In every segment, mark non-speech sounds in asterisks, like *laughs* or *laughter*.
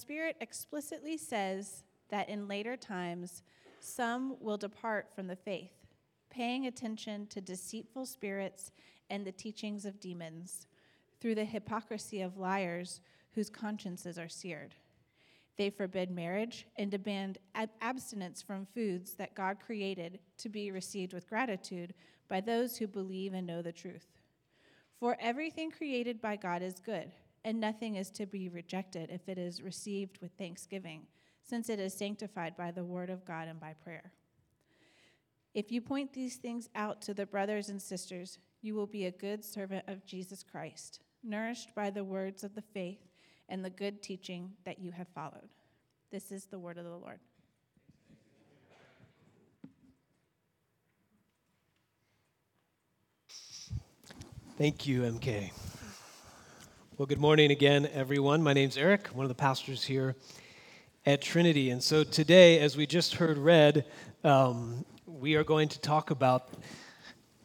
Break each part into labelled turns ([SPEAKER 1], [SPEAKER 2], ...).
[SPEAKER 1] Spirit explicitly says that in later times some will depart from the faith, paying attention to deceitful spirits and the teachings of demons, through the hypocrisy of liars whose consciences are seared. They forbid marriage and demand ab- abstinence from foods that God created to be received with gratitude by those who believe and know the truth. For everything created by God is good, and nothing is to be rejected if it is received with thanksgiving, since it is sanctified by the word of God and by prayer. If you point these things out to the brothers and sisters, you will be a good servant of Jesus Christ, nourished by the words of the faith and the good teaching that you have followed. This is the word of the Lord.
[SPEAKER 2] Thank you, MK. Well, good morning again, everyone. My name's Eric, one of the pastors here at Trinity. And so today, as we just heard read, um, we are going to talk about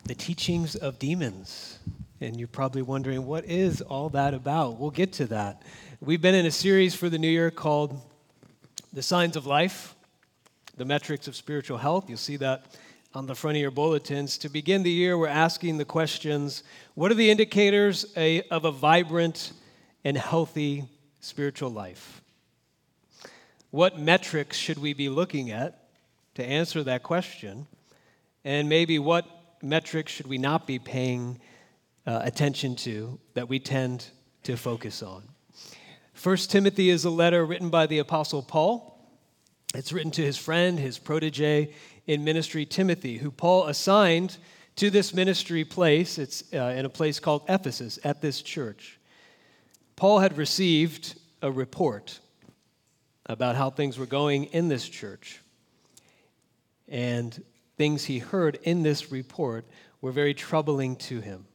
[SPEAKER 2] the teachings of demons. And you're probably wondering, what is all that about? We'll get to that. We've been in a series for the new year called The Signs of Life, the Metrics of Spiritual Health. You'll see that on the front of your bulletins. To begin the year, we're asking the questions what are the indicators of a vibrant and healthy spiritual life? What metrics should we be looking at to answer that question? And maybe what metrics should we not be paying uh, attention to that we tend to focus on? First Timothy is a letter written by the Apostle Paul. It's written to his friend, his protege in ministry, Timothy, who Paul assigned to this ministry place. It's uh, in a place called Ephesus at this church. Paul had received a report about how things were going in this church. And things he heard in this report were very troubling to him.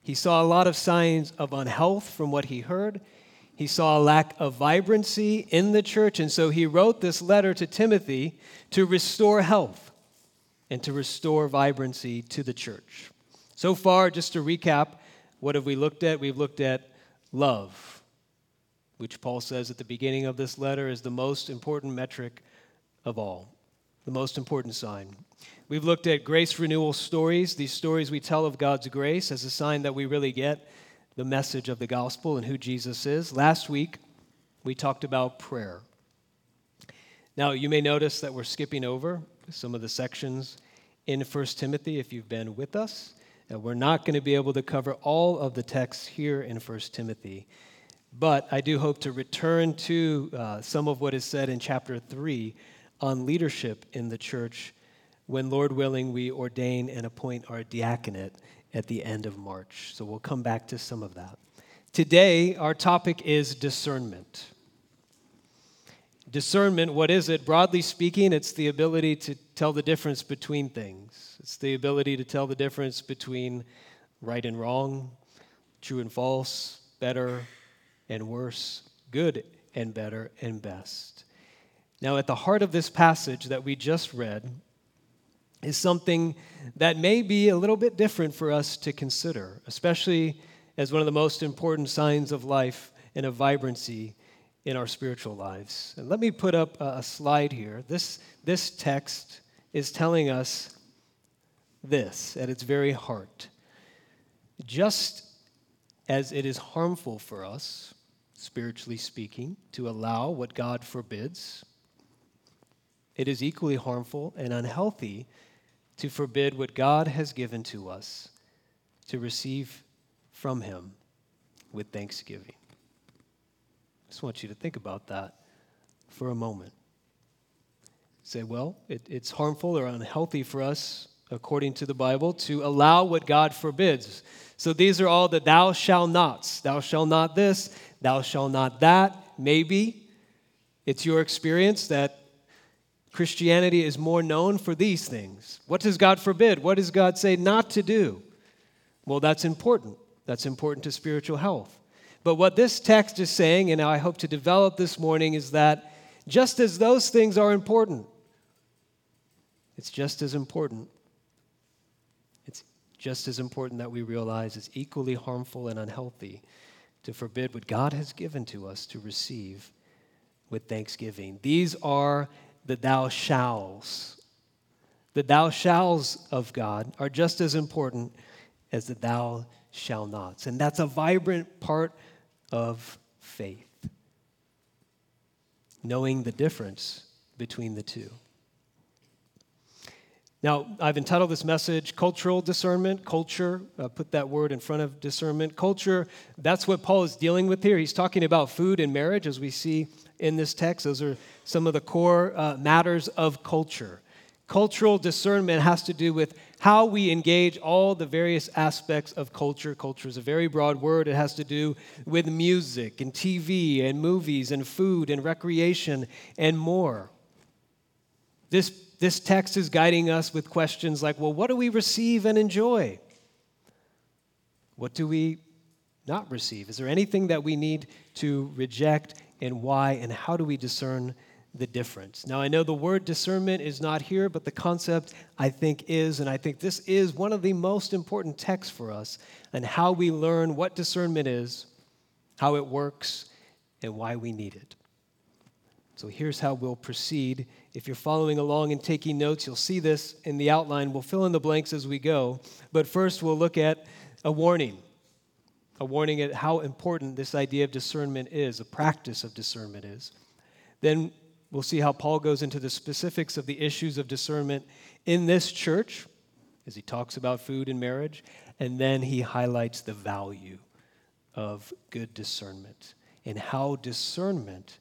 [SPEAKER 2] He saw a lot of signs of unhealth from what he heard. He saw a lack of vibrancy in the church, and so he wrote this letter to Timothy to restore health and to restore vibrancy to the church. So far, just to recap, what have we looked at? We've looked at love, which Paul says at the beginning of this letter is the most important metric of all, the most important sign. We've looked at grace renewal stories, these stories we tell of God's grace as a sign that we really get the message of the gospel and who Jesus is. Last week, we talked about prayer. Now, you may notice that we're skipping over some of the sections in 1 Timothy if you've been with us. We're not going to be able to cover all of the texts here in 1 Timothy, but I do hope to return to uh, some of what is said in chapter 3 on leadership in the church when, Lord willing, we ordain and appoint our diaconate at the end of March. So we'll come back to some of that. Today, our topic is discernment. Discernment, what is it? Broadly speaking, it's the ability to tell the difference between things. It's the ability to tell the difference between right and wrong, true and false, better and worse, good and better and best. Now, at the heart of this passage that we just read is something that may be a little bit different for us to consider, especially as one of the most important signs of life and of vibrancy in our spiritual lives. And let me put up a slide here. This, this text is telling us this at its very heart. Just as it is harmful for us, spiritually speaking, to allow what God forbids, it is equally harmful and unhealthy to forbid what God has given to us to receive from Him with thanksgiving. I just want you to think about that for a moment. Say, well, it, it's harmful or unhealthy for us, according to the Bible, to allow what God forbids. So these are all the thou shall nots. Thou shall not this, thou shall not that. Maybe it's your experience that Christianity is more known for these things. What does God forbid? What does God say not to do? Well, that's important. That's important to spiritual health. But what this text is saying, and I hope to develop this morning, is that just as those things are important, it's just as important. It's just as important that we realize it's equally harmful and unhealthy to forbid what God has given to us to receive with thanksgiving. These are the thou shalls. The thou shalls of God are just as important as the thou shall nots. And that's a vibrant part of faith, knowing the difference between the two. Now, I've entitled this message Cultural Discernment, Culture. Uh, put that word in front of discernment. Culture, that's what Paul is dealing with here. He's talking about food and marriage, as we see in this text. Those are some of the core uh, matters of culture. Cultural discernment has to do with how we engage all the various aspects of culture. Culture is a very broad word. It has to do with music and TV and movies and food and recreation and more. This, this text is guiding us with questions like well, what do we receive and enjoy? What do we not receive? Is there anything that we need to reject and why? And how do we discern the difference? Now, I know the word discernment is not here, but the concept I think is, and I think this is one of the most important texts for us and how we learn what discernment is, how it works, and why we need it. So here's how we'll proceed. If you're following along and taking notes, you'll see this in the outline. We'll fill in the blanks as we go. But first, we'll look at a warning a warning at how important this idea of discernment is, a practice of discernment is. Then we'll see how Paul goes into the specifics of the issues of discernment in this church as he talks about food and marriage. And then he highlights the value of good discernment and how discernment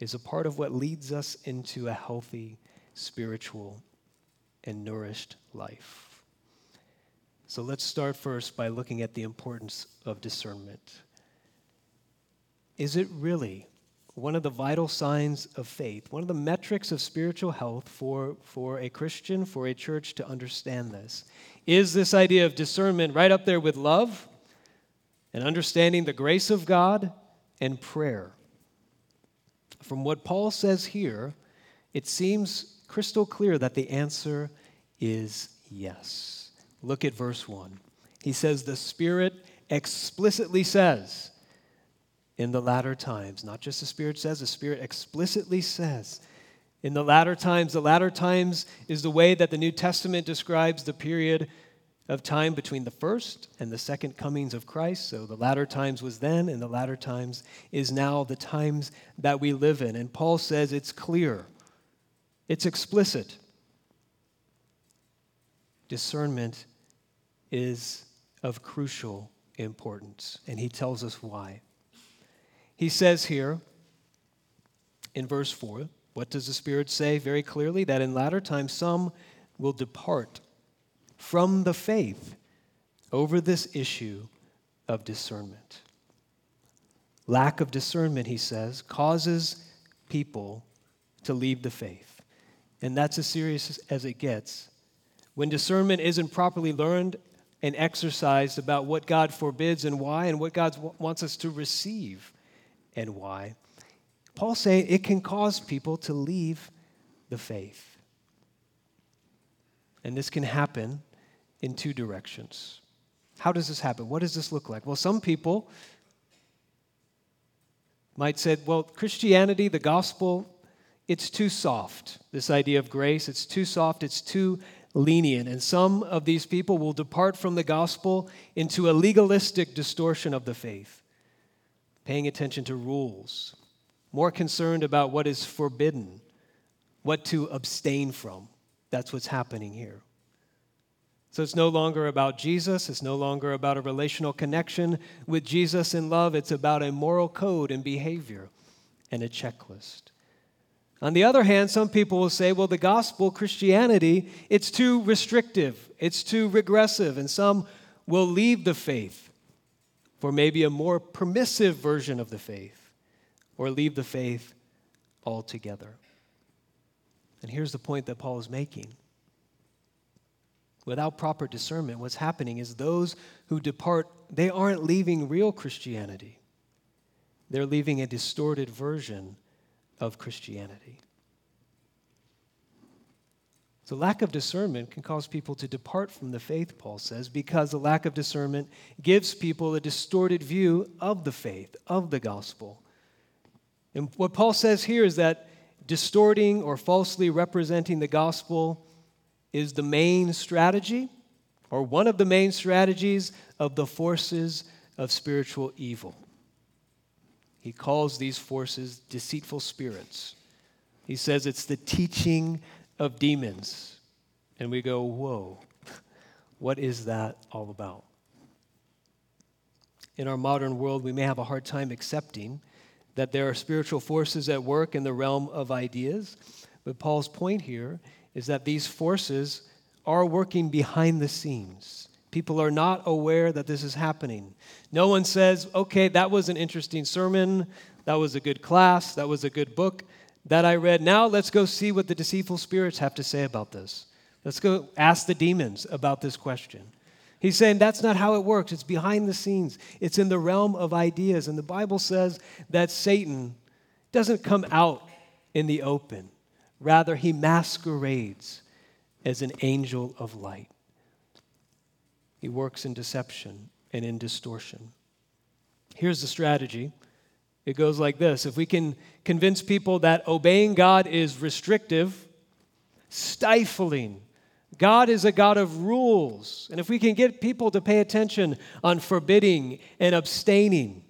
[SPEAKER 2] is a part of what leads us into a healthy, spiritual, and nourished life. So let's start first by looking at the importance of discernment. Is it really one of the vital signs of faith, one of the metrics of spiritual health for, for a Christian, for a church to understand this? Is this idea of discernment right up there with love and understanding the grace of God and prayer? From what Paul says here, it seems crystal clear that the answer is yes. Look at verse 1. He says, The Spirit explicitly says in the latter times, not just the Spirit says, the Spirit explicitly says. In the latter times, the latter times is the way that the New Testament describes the period of time between the first and the second comings of Christ. So the latter times was then, and the latter times is now the times that we live in. And Paul says it's clear, it's explicit. Discernment is of crucial importance, and he tells us why. He says here in verse 4, what does the Spirit say very clearly? That in latter times some will depart from the faith over this issue of discernment. Lack of discernment, he says, causes people to leave the faith. And that's as serious as it gets. When discernment isn't properly learned and exercised about what God forbids and why, and what God wants us to receive and why, Paul's saying it can cause people to leave the faith. And this can happen in two directions. How does this happen? What does this look like? Well, some people might say, well, Christianity, the gospel, it's too soft. This idea of grace, it's too soft, it's too lenient. And some of these people will depart from the gospel into a legalistic distortion of the faith, paying attention to rules, more concerned about what is forbidden, what to abstain from. That's what's happening here. So it's no longer about Jesus. It's no longer about a relational connection with Jesus in love. It's about a moral code and behavior and a checklist. On the other hand, some people will say, well, the gospel, Christianity, it's too restrictive, it's too regressive, and some will leave the faith for maybe a more permissive version of the faith or leave the faith altogether. And here's the point that Paul is making without proper discernment, what's happening is those who depart, they aren't leaving real Christianity. They're leaving a distorted version of Christianity. So, lack of discernment can cause people to depart from the faith, Paul says, because the lack of discernment gives people a distorted view of the faith, of the gospel. And what Paul says here is that distorting or falsely representing the gospel is the main strategy or one of the main strategies of the forces of spiritual evil. He calls these forces deceitful spirits. He says it's the teaching of demons. And we go, whoa, *laughs* what is that all about? In our modern world, we may have a hard time accepting that there are spiritual forces at work in the realm of ideas. But Paul's point here is that these forces are working behind the scenes. People are not aware that this is happening. No one says, okay, that was an interesting sermon. That was a good class. That was a good book that I read. Now let's go see what the deceitful spirits have to say about this. Let's go ask the demons about this question. He's saying that's not how it works. It's behind the scenes, it's in the realm of ideas. And the Bible says that Satan doesn't come out in the open, rather, he masquerades as an angel of light. He works in deception and in distortion. Here's the strategy it goes like this if we can convince people that obeying God is restrictive, stifling, God is a God of rules. And if we can get people to pay attention on forbidding and abstaining,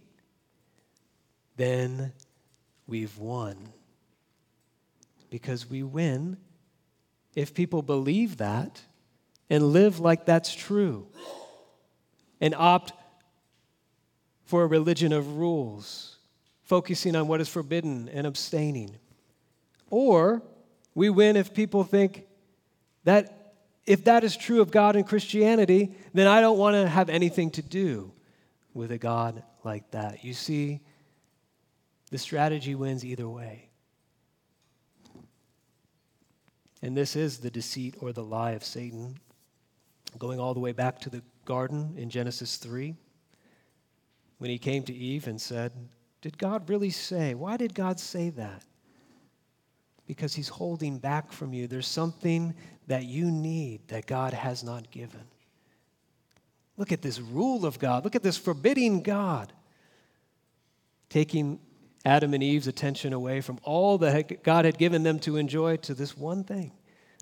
[SPEAKER 2] then we've won. Because we win if people believe that and live like that's true and opt for a religion of rules, focusing on what is forbidden and abstaining. Or we win if people think that if that is true of God and Christianity, then I don't want to have anything to do with a God like that. You see, the strategy wins either way. And this is the deceit or the lie of Satan, going all the way back to the garden in Genesis 3, when he came to Eve and said, Did God really say? Why did God say that? Because he's holding back from you. There's something that you need that God has not given. Look at this rule of God. Look at this forbidding God taking Adam and Eve's attention away from all that God had given them to enjoy to this one thing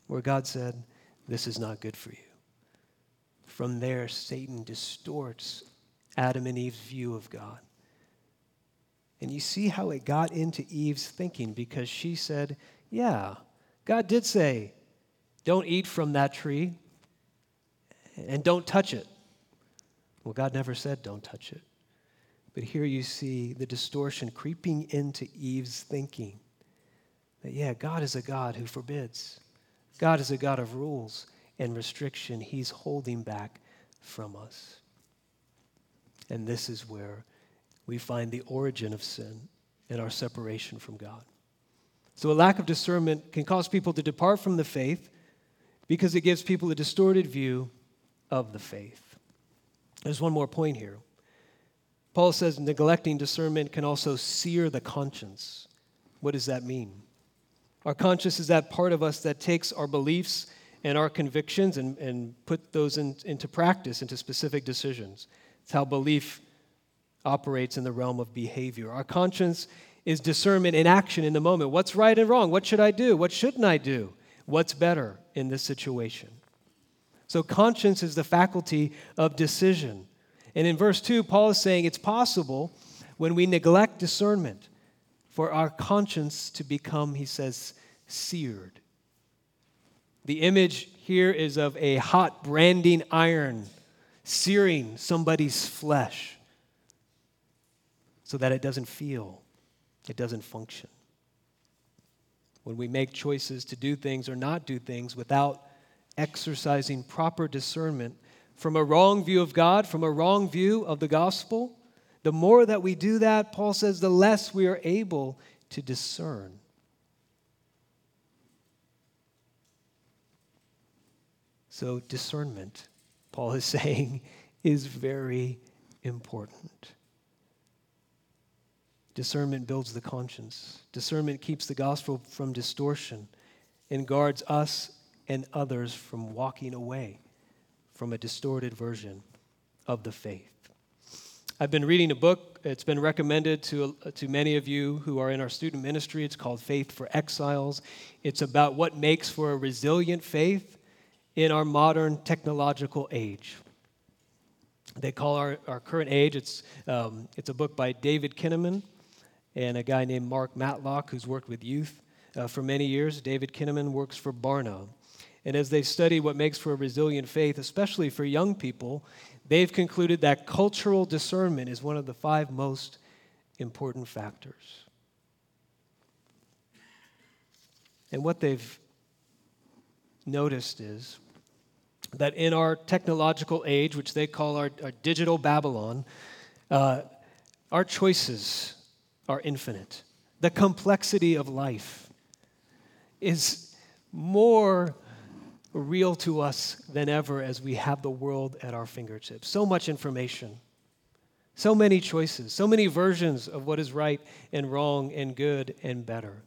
[SPEAKER 2] where God said, This is not good for you. From there, Satan distorts Adam and Eve's view of God. And you see how it got into Eve's thinking because she said, Yeah, God did say, don't eat from that tree and don't touch it. Well, God never said don't touch it. But here you see the distortion creeping into Eve's thinking that, yeah, God is a God who forbids, God is a God of rules and restriction. He's holding back from us. And this is where we find the origin of sin and our separation from God. So, a lack of discernment can cause people to depart from the faith because it gives people a distorted view of the faith. There's one more point here. Paul says neglecting discernment can also sear the conscience. What does that mean? Our conscience is that part of us that takes our beliefs and our convictions and, and put those in, into practice, into specific decisions. It's how belief operates in the realm of behavior. Our conscience is discernment in action in the moment. What's right and wrong? What should I do? What shouldn't I do? What's better in this situation? So, conscience is the faculty of decision. And in verse 2, Paul is saying it's possible when we neglect discernment for our conscience to become, he says, seared. The image here is of a hot branding iron searing somebody's flesh so that it doesn't feel, it doesn't function. When we make choices to do things or not do things without exercising proper discernment, from a wrong view of God, from a wrong view of the gospel, the more that we do that, Paul says, the less we are able to discern. So, discernment, Paul is *laughs* saying, is very important. Discernment builds the conscience. Discernment keeps the gospel from distortion and guards us and others from walking away from a distorted version of the faith. I've been reading a book. It's been recommended to, to many of you who are in our student ministry. It's called Faith for Exiles. It's about what makes for a resilient faith in our modern technological age. They call our, our current age, it's, um, it's a book by David Kinnaman and a guy named Mark Matlock who's worked with youth uh, for many years. David Kinnaman works for Barna. And as they study what makes for a resilient faith, especially for young people, they've concluded that cultural discernment is one of the five most important factors. And what they've noticed is that in our technological age, which they call our, our digital Babylon, uh, our choices are infinite. The complexity of life is more real to us than ever as we have the world at our fingertips. So much information, so many choices, so many versions of what is right and wrong and good and better.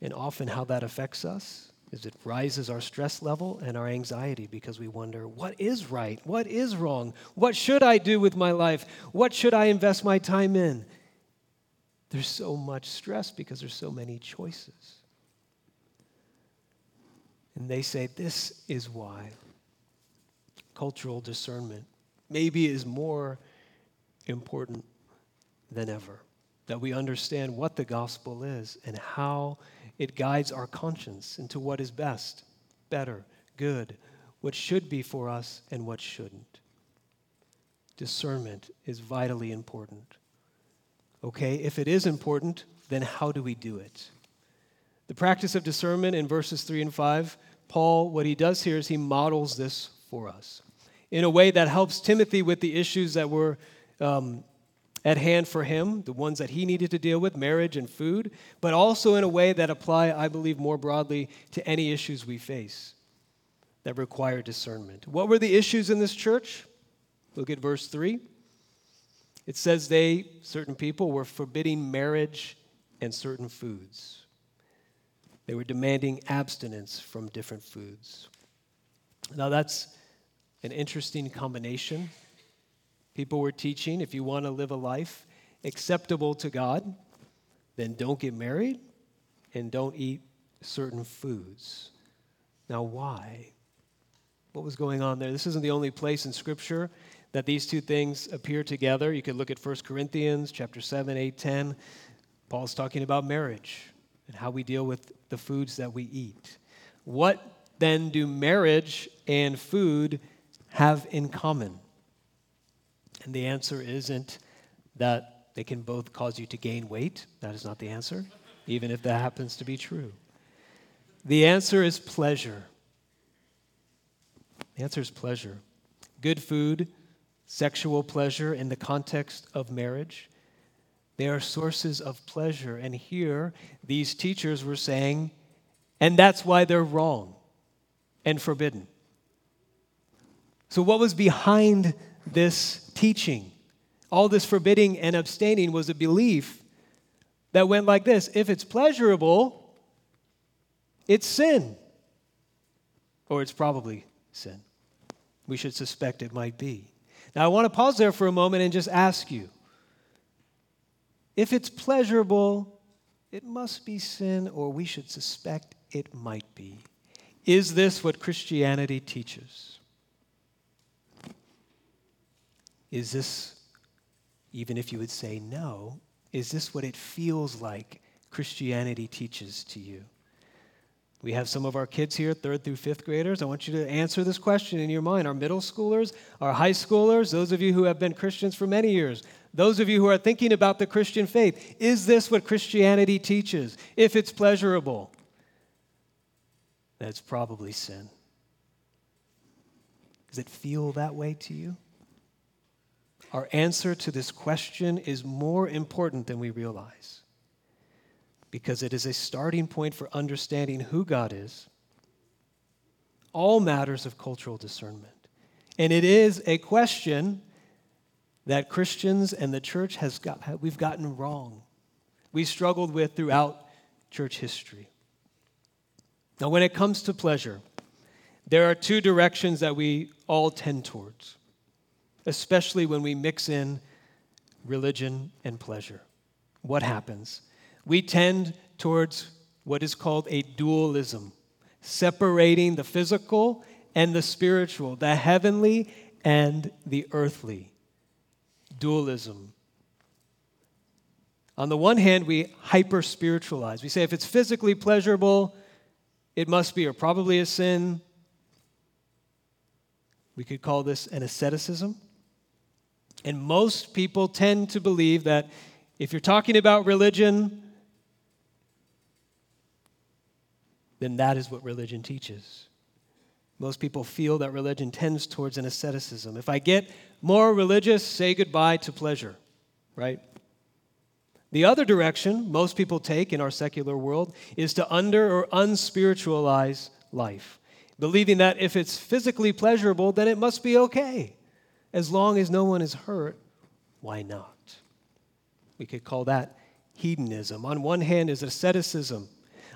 [SPEAKER 2] And often, how that affects us is it rises our stress level and our anxiety because we wonder what is right? What is wrong? What should I do with my life? What should I invest my time in? There's so much stress because there's so many choices. And they say this is why cultural discernment maybe is more important than ever. That we understand what the gospel is and how it guides our conscience into what is best, better, good, what should be for us and what shouldn't. Discernment is vitally important. Okay, if it is important, then how do we do it? The practice of discernment in verses 3 and 5 Paul, what he does here is he models this for us in a way that helps Timothy with the issues that were um, at hand for him, the ones that he needed to deal with, marriage and food, but also in a way that apply, I believe, more broadly to any issues we face that require discernment. What were the issues in this church? Look at verse 3. It says they, certain people, were forbidding marriage and certain foods. They were demanding abstinence from different foods. Now, that's an interesting combination. People were teaching if you want to live a life acceptable to God, then don't get married and don't eat certain foods. Now, why? What was going on there? This isn't the only place in Scripture that these two things appear together. You could look at 1 Corinthians chapter 7, 8, 10. Paul's talking about marriage and how we deal with the foods that we eat. What then do marriage and food have in common? And the answer isn't that they can both cause you to gain weight. That is not the answer, even if that happens to be true. The answer is pleasure. The answer is pleasure. Good food, sexual pleasure in the context of marriage they are sources of pleasure. And here, these teachers were saying, and that's why they're wrong and forbidden. So, what was behind this teaching? All this forbidding and abstaining was a belief that went like this if it's pleasurable, it's sin. Or it's probably sin. We should suspect it might be. Now, I want to pause there for a moment and just ask you if it's pleasurable, it must be sin, or we should suspect it might be. Is this what Christianity teaches? Is this, even if you would say no, is this what it feels like Christianity teaches to you? We have some of our kids here, third through fifth graders. I want you to answer this question in your mind. Our middle schoolers, our high schoolers, those of you who have been Christians for many years, those of you who are thinking about the Christian faith, is this what Christianity teaches? If it's pleasurable, that's probably sin. Does it feel that way to you? Our answer to this question is more important than we realize because it is a starting point for understanding who God is, all matters of cultural discernment. And it is a question that Christians and the church has got, we've gotten wrong. We struggled with throughout church history. Now, when it comes to pleasure, there are two directions that we all tend towards. especially when we mix in religion and pleasure. What happens? We tend towards what is called a dualism, separating the physical and the spiritual, the heavenly and the earthly. Dualism. On the one hand, we hyper spiritualize. We say if it's physically pleasurable, it must be or probably a sin. We could call this an asceticism. And most people tend to believe that if you're talking about religion, then that is what religion teaches. Most people feel that religion tends towards an asceticism. If I get more religious, say goodbye to pleasure, right? The other direction most people take in our secular world is to under or unspiritualize life, believing that if it's physically pleasurable, then it must be okay. As long as no one is hurt, why not? We could call that hedonism. On one hand is asceticism,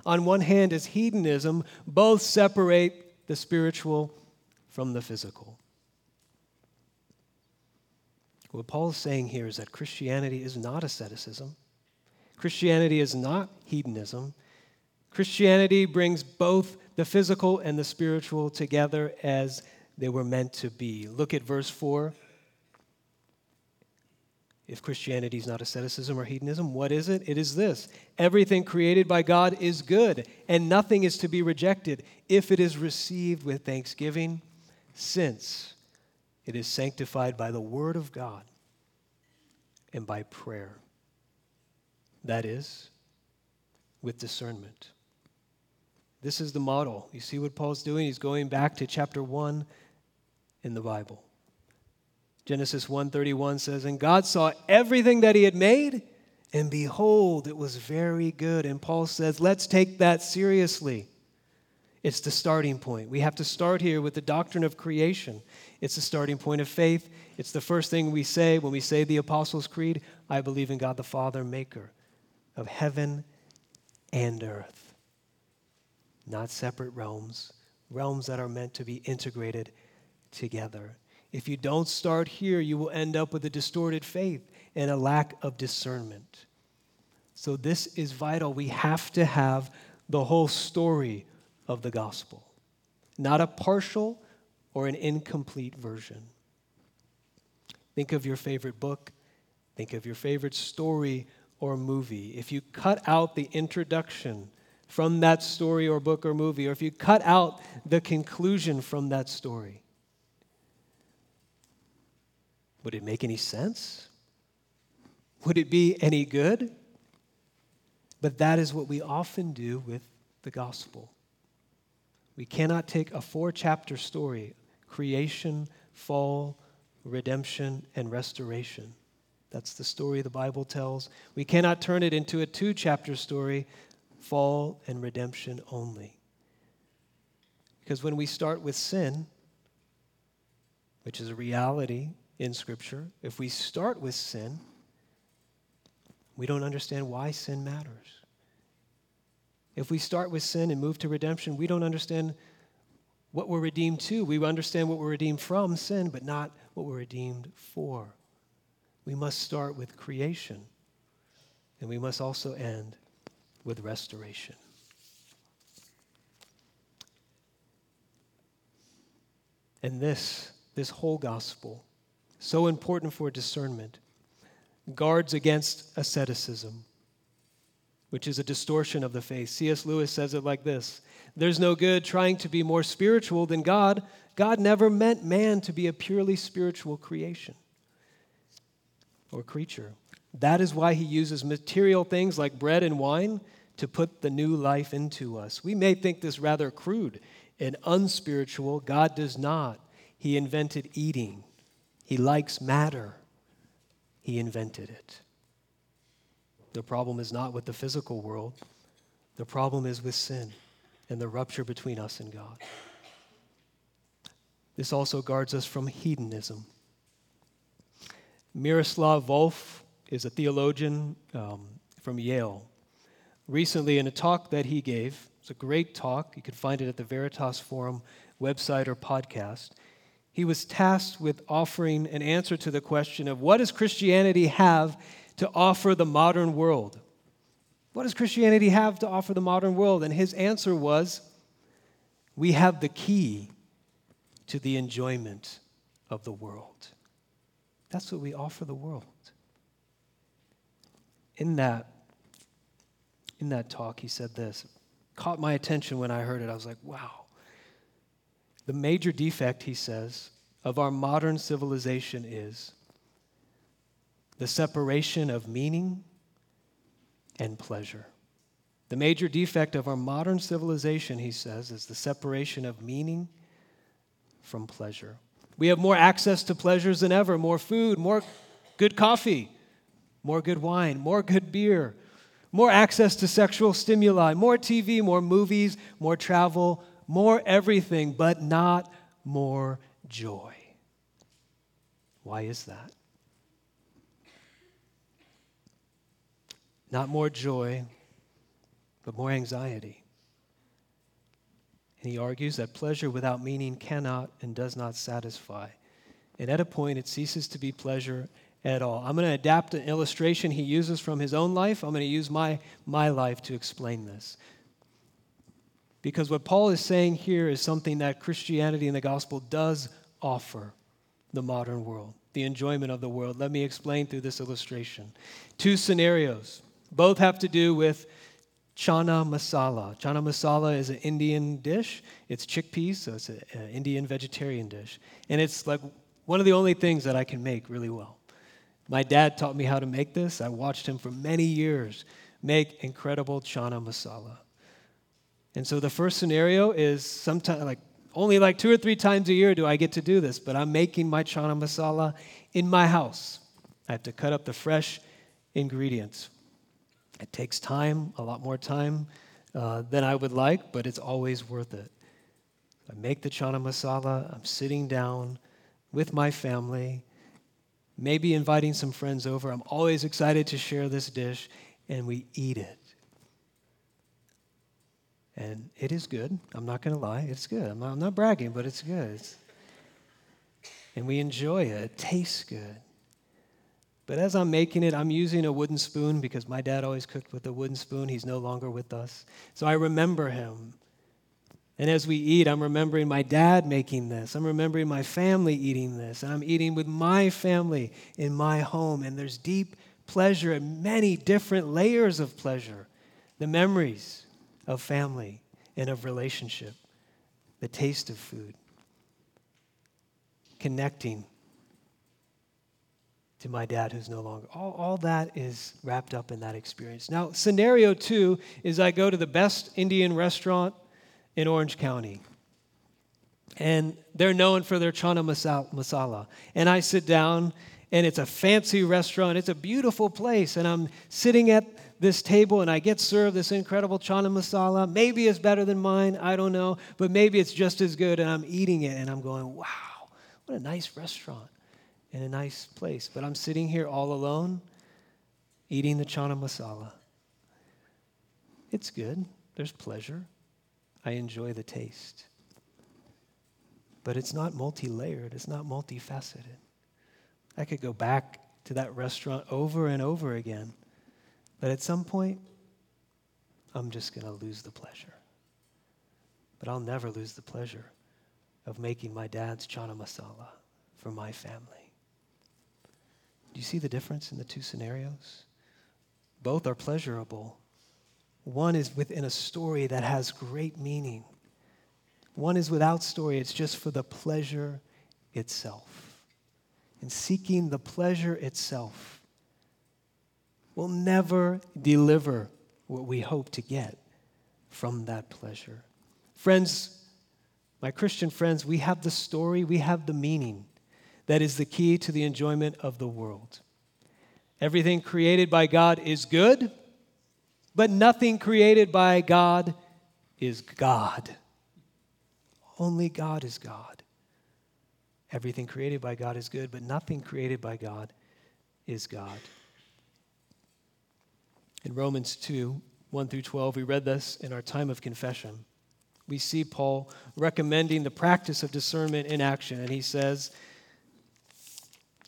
[SPEAKER 2] on one hand is hedonism. Both separate the spiritual from the physical. What Paul is saying here is that Christianity is not asceticism. Christianity is not hedonism. Christianity brings both the physical and the spiritual together as they were meant to be. Look at verse 4. If Christianity is not asceticism or hedonism, what is it? It is this everything created by God is good, and nothing is to be rejected if it is received with thanksgiving, since it is sanctified by the word of God and by prayer. That is, with discernment. This is the model. You see what Paul's doing? He's going back to chapter 1 in the Bible. Genesis 1:31 says, "And God saw everything that he had made, and behold, it was very good." And Paul says, "Let's take that seriously." It's the starting point. We have to start here with the doctrine of creation. It's the starting point of faith. It's the first thing we say when we say the Apostles' Creed I believe in God the Father, maker of heaven and earth. Not separate realms, realms that are meant to be integrated together. If you don't start here, you will end up with a distorted faith and a lack of discernment. So, this is vital. We have to have the whole story of the gospel, not a partial or an incomplete version. Think of your favorite book, think of your favorite story or movie, if you cut out the introduction from that story or book or movie, or if you cut out the conclusion from that story, would it make any sense? Would it be any good? But that is what we often do with the gospel. We cannot take a four chapter story creation, fall, redemption, and restoration that's the story the Bible tells. We cannot turn it into a two chapter story, fall and redemption only. Because when we start with sin, which is a reality in Scripture, if we start with sin, we don't understand why sin matters. If we start with sin and move to redemption, we don't understand what we're redeemed to. We understand what we're redeemed from sin, but not what we're redeemed for we must start with creation, and we must also end with restoration. And this, this whole gospel, so important for discernment, guards against asceticism, which is a distortion of the faith. C.S. Lewis says it like this There's no good trying to be more spiritual than God. God never meant man to be a purely spiritual creation or creature. That is why he uses material things like bread and wine to put the new life into us. We may think this rather crude and unspiritual. God does not. He invented eating, He likes matter. He invented it. The problem is not with the physical world, the problem is with sin and the rupture between us and God. This also guards us from hedonism. Miroslav Volf is a theologian um, from Yale. Recently, in a talk that he gave, it's a great talk. You can find it at the Veritas Forum website or podcast. He was tasked with offering an answer to the question of what does Christianity have to offer the modern world? What does Christianity have to offer the modern world? And his answer was we have the key to the enjoyment of the world. That's what we offer the world. In that, in that talk, he said this. Caught my attention when I heard it. I was like, wow. The major defect, he says, of our modern civilization is the separation of meaning and pleasure. The major defect of our modern civilization, he says, is the separation of meaning from pleasure. We have more access to pleasures than ever more food, more good coffee, more good wine, more good beer, more access to sexual stimuli, more TV, more movies, more travel, more everything, but not more joy. Why is that? Not more joy, but more anxiety. And he argues that pleasure without meaning cannot and does not satisfy. And at a point, it ceases to be pleasure at all. I'm going to adapt an illustration he uses from his own life. I'm going to use my, my life to explain this. Because what Paul is saying here is something that Christianity and the gospel does offer the modern world, the enjoyment of the world. Let me explain through this illustration. Two scenarios, both have to do with chana masala. Chana masala is an Indian dish. It's chickpeas, so it's an Indian vegetarian dish. And it's like one of the only things that I can make really well. My dad taught me how to make this. I watched him for many years make incredible chana masala. And so the first scenario is sometimes like only like two or three times a year do I get to do this, but I'm making my chana masala in my house. I have to cut up the fresh ingredients. It takes time, a lot more time uh, than I would like, but it's always worth it. I make the chana masala, I'm sitting down with my family, maybe inviting some friends over. I'm always excited to share this dish, and we eat it. And it is good. I'm not going to lie. It's good. I'm not, I'm not, bragging, but it's good. It's, and we enjoy it. It tastes good. But as I'm making it, I'm using a wooden spoon because my dad always cooked with a wooden spoon. He's no longer with us. So I remember him. And as we eat, I'm remembering my dad making this. I'm remembering my family eating this. And I'm eating with my family in my home. And there's deep pleasure and many different layers of pleasure. The memories of family and of relationship, the taste of food, connecting to my dad who's no longer. All, all that is wrapped up in that experience. Now, scenario two is I go to the best Indian restaurant in Orange County. And they're known for their chana masala. And I sit down, and it's a fancy restaurant. It's a beautiful place. And I'm sitting at this table, and I get served this incredible chana masala. Maybe it's better than mine. I don't know. But maybe it's just as good. And I'm eating it, and I'm going, wow, what a nice restaurant in a nice place. But I'm sitting here all alone eating the chana masala. It's good, there's pleasure. I enjoy the taste. But it's not multi layered, it's not multifaceted. I could go back to that restaurant over and over again. But at some point, I'm just going to lose the pleasure. But I'll never lose the pleasure of making my dad's chana masala for my family. Do you see the difference in the two scenarios? Both are pleasurable. One is within a story that has great meaning. One is without story, it's just for the pleasure itself. And seeking the pleasure itself will never deliver what we hope to get from that pleasure. Friends, my Christian friends, we have the story, we have the meaning that is the key to the enjoyment of the world. Everything created by God is good, but nothing created by God is God. Only God is God. Everything created by God is good, but nothing created by God is God. In Romans 2 1 through 12, we read this in our time of confession. we see Paul recommending the practice of discernment in action. And he says,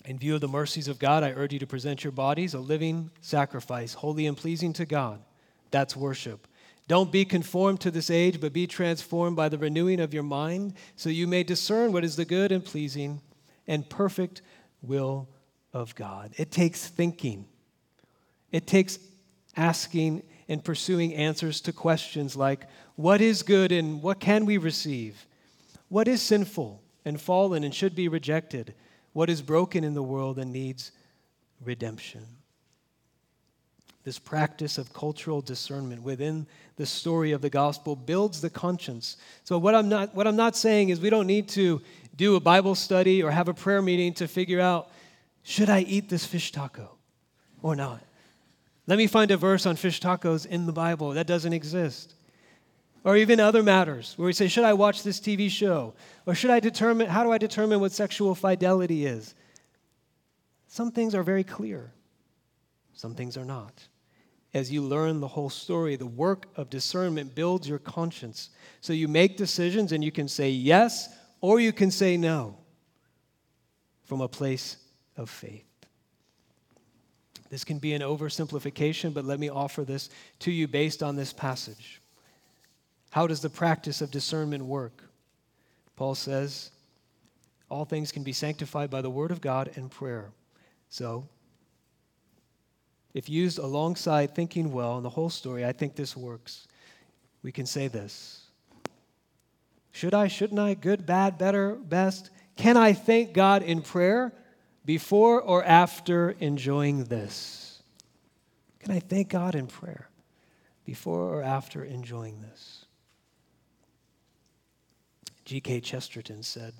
[SPEAKER 2] In view of the mercies of God, I urge you to present your bodies a living sacrifice, holy and pleasing to God. That's worship. Don't be conformed to this age, but be transformed by the renewing of your mind, so you may discern what is the good and pleasing and perfect will of God. It takes thinking, it takes asking and pursuing answers to questions like what is good and what can we receive? What is sinful and fallen and should be rejected? What is broken in the world and needs redemption? This practice of cultural discernment within the story of the gospel builds the conscience. So, what I'm, not, what I'm not saying is we don't need to do a Bible study or have a prayer meeting to figure out should I eat this fish taco or not? Let me find a verse on fish tacos in the Bible. That doesn't exist. Or even other matters where we say, should I watch this TV show? Or should I determine, how do I determine what sexual fidelity is? Some things are very clear, some things are not. As you learn the whole story, the work of discernment builds your conscience. So you make decisions and you can say yes or you can say no from a place of faith. This can be an oversimplification, but let me offer this to you based on this passage. How does the practice of discernment work? Paul says, all things can be sanctified by the word of God and prayer. So, if used alongside thinking well in the whole story, I think this works. We can say this Should I, shouldn't I, good, bad, better, best? Can I thank God in prayer? Before or after enjoying this? Can I thank God in prayer before or after enjoying this? G.K. Chesterton said,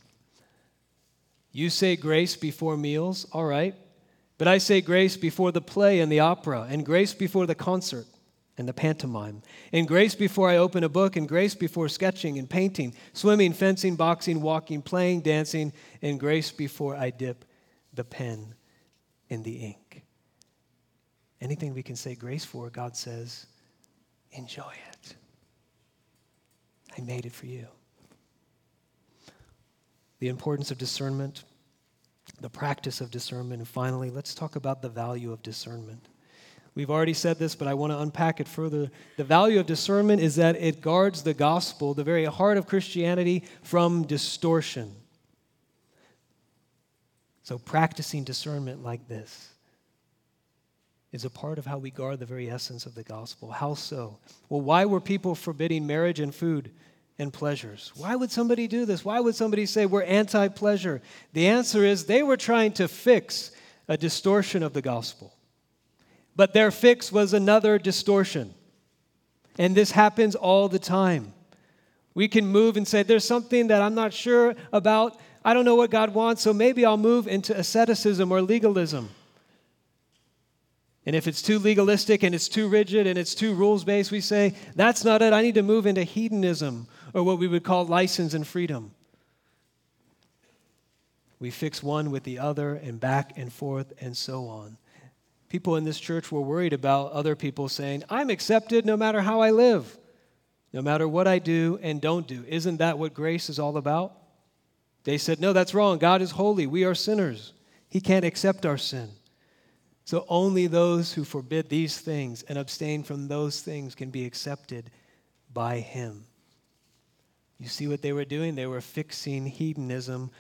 [SPEAKER 2] You say grace before meals, all right, but I say grace before the play and the opera, and grace before the concert and the pantomime, and grace before I open a book, and grace before sketching and painting, swimming, fencing, boxing, walking, playing, dancing, and grace before I dip the pen in the ink. Anything we can say grace for, God says, enjoy it. I made it for you. The importance of discernment, the practice of discernment, and finally, let's talk about the value of discernment. We've already said this, but I want to unpack it further. The value of discernment is that it guards the gospel, the very heart of Christianity, from distortion. So, practicing discernment like this is a part of how we guard the very essence of the gospel. How so? Well, why were people forbidding marriage and food and pleasures? Why would somebody do this? Why would somebody say we're anti pleasure? The answer is they were trying to fix a distortion of the gospel. But their fix was another distortion. And this happens all the time. We can move and say, There's something that I'm not sure about I don't know what God wants, so maybe I'll move into asceticism or legalism. And if it's too legalistic and it's too rigid and it's too rules based, we say, that's not it. I need to move into hedonism or what we would call license and freedom. We fix one with the other and back and forth and so on. People in this church were worried about other people saying, I'm accepted no matter how I live, no matter what I do and don't do. Isn't that what grace is all about? They said, No, that's wrong. God is holy. We are sinners. He can't accept our sin. So only those who forbid these things and abstain from those things can be accepted by Him. You see what they were doing? They were fixing hedonism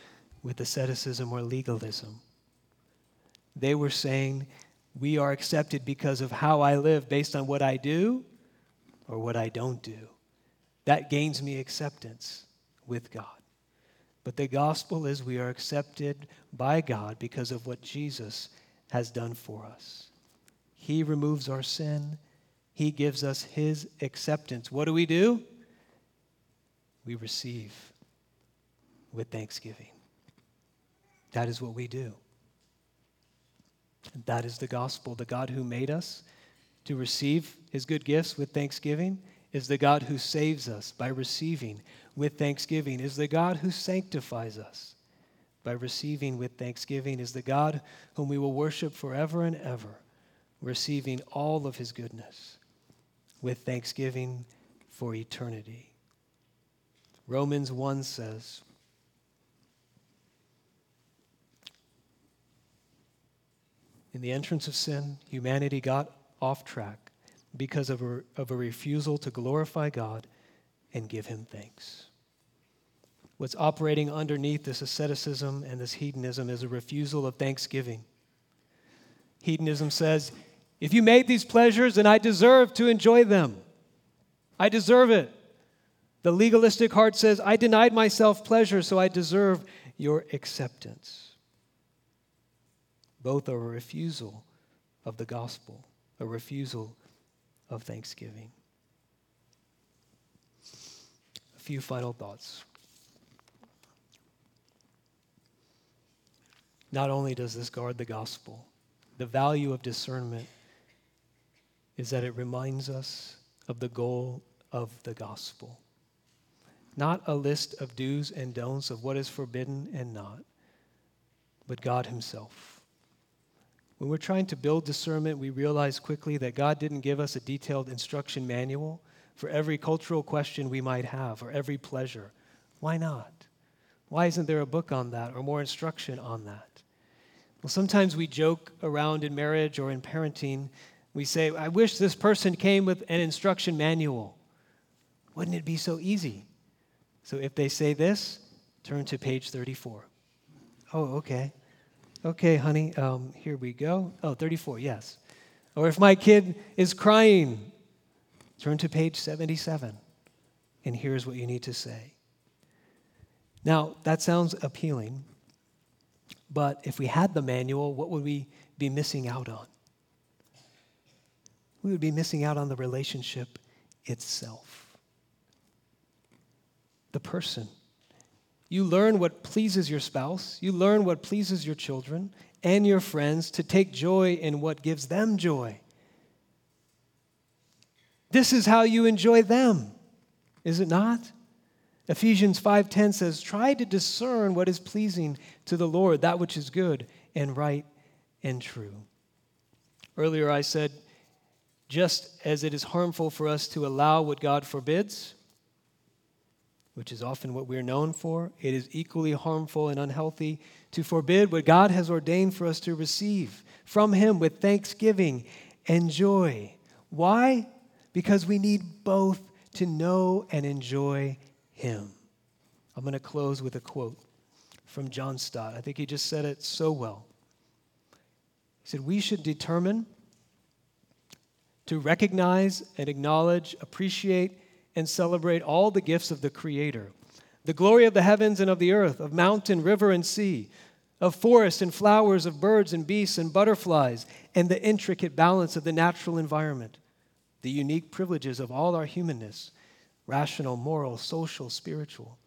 [SPEAKER 2] with asceticism or legalism. They were saying, We are accepted because of how I live based on what I do or what I don't do. That gains me acceptance with God. But the gospel is we are accepted by God because of what Jesus has done for us. He removes our sin, He gives us His acceptance. What do we do? We receive with thanksgiving. That is what we do. That is the gospel. The God who made us to receive His good gifts with thanksgiving is the God who saves us by receiving with thanksgiving, is the God who sanctifies us by receiving with thanksgiving, is the God whom we will worship forever and ever, receiving all of his goodness with thanksgiving for eternity. Romans 1 says, In the entrance of sin, humanity got off track because of a, of a refusal to glorify God and give Him thanks. What's operating underneath this asceticism and this hedonism is a refusal of thanksgiving. Hedonism says, if you made these pleasures, then I deserve to enjoy them. I deserve it. The legalistic heart says, I denied myself pleasure, so I deserve your acceptance. Both are a refusal of the gospel, a refusal of thanksgiving. A few final thoughts. Not only does this guard the gospel, the value of discernment is that it reminds us of the goal of the gospel. Not a list of do's and don'ts of what is forbidden and not, but God Himself. When we're trying to build discernment, we realize quickly that God didn't give us a detailed instruction manual for every cultural question we might have or every pleasure. Why not? Why isn't there a book on that or more instruction on that? Well, sometimes we joke around in marriage or in parenting. We say, I wish this person came with an instruction manual. Wouldn't it be so easy? So if they say this, turn to page 34. Oh, okay. Okay, honey, um, here we go. Oh, 34, yes. Or if my kid is crying, turn to page 77, and here's what you need to say. Now, that sounds appealing, but if we had the manual, what would we be missing out on? We would be missing out on the relationship itself, the person you learn what pleases your spouse, you learn what pleases your children and your friends to take joy in what gives them joy. This is how you enjoy them, is it not? Ephesians 5:10 says, "Try to discern what is pleasing to the Lord, that which is good and right and true." Earlier I said, just as it is harmful for us to allow what God forbids, which is often what we're known for, it is equally harmful and unhealthy to forbid what God has ordained for us to receive from Him with thanksgiving and joy. Why? Because we need both to know and enjoy Him. I'm going to close with a quote from John Stott. I think he just said it so well. He said, We should determine to recognize and acknowledge, appreciate, and celebrate all the gifts of the Creator the glory of the heavens and of the earth, of mountain, river, and sea, of forest and flowers, of birds and beasts and butterflies, and the intricate balance of the natural environment, the unique privileges of all our humanness rational, moral, social, spiritual.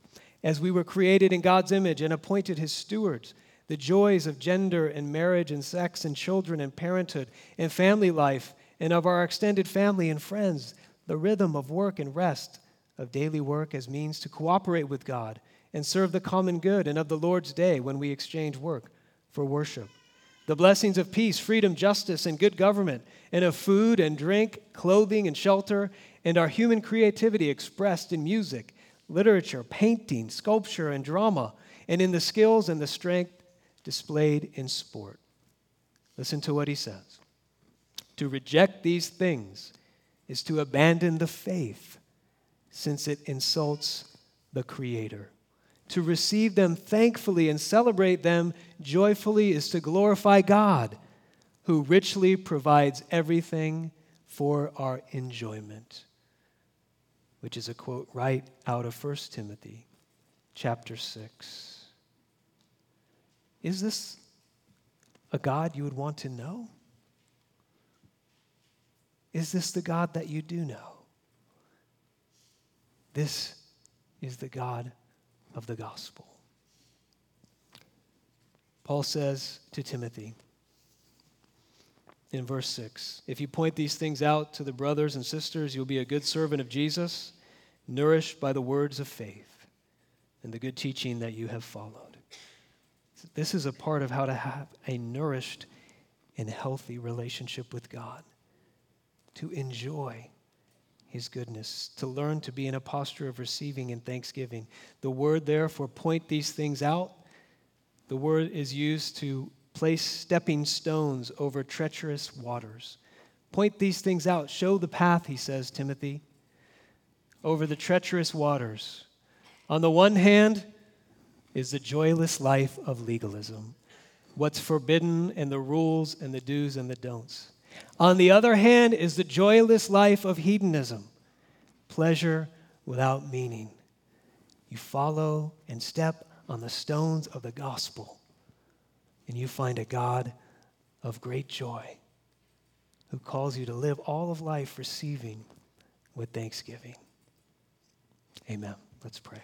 [SPEAKER 2] As we were created in God's image and appointed His stewards, the joys of gender and marriage and sex and children and parenthood and family life and of our extended family and friends the rhythm of work and rest, of daily work as means to cooperate with God and serve the common good, and of the Lord's day when we exchange work for worship. The blessings of peace, freedom, justice, and good government, and of food and drink, clothing and shelter, and our human creativity expressed in music, literature, painting, sculpture, and drama, and in the skills and the strength displayed in sport. Listen to what he says. To reject these things is to abandon the faith since it insults the Creator. To receive them thankfully and celebrate them joyfully is to glorify God, who richly provides everything for our enjoyment. Which is a quote right out of 1 Timothy chapter 6. Is this a God you would want to know? Is this the God that you do know? This is the God of the gospel. Paul says to Timothy in verse 6 If you point these things out to the brothers and sisters, you'll be a good servant of Jesus, nourished by the words of faith and the good teaching that you have followed. This is a part of how to have a nourished and healthy relationship with God to enjoy his goodness, to learn to be in a posture of receiving and thanksgiving. The word, therefore, point these things out. The word is used to place stepping stones over treacherous waters. Point these things out. Show the path, he says, Timothy, over the treacherous waters. On the one hand, is the joyless life of legalism, what's forbidden and the rules and the do's and the don'ts. On the other hand, is the joyless life of hedonism, pleasure without meaning. You follow and step on the stones of the gospel, and you find a God of great joy who calls you to live all of life receiving with thanksgiving. Amen. Let's pray.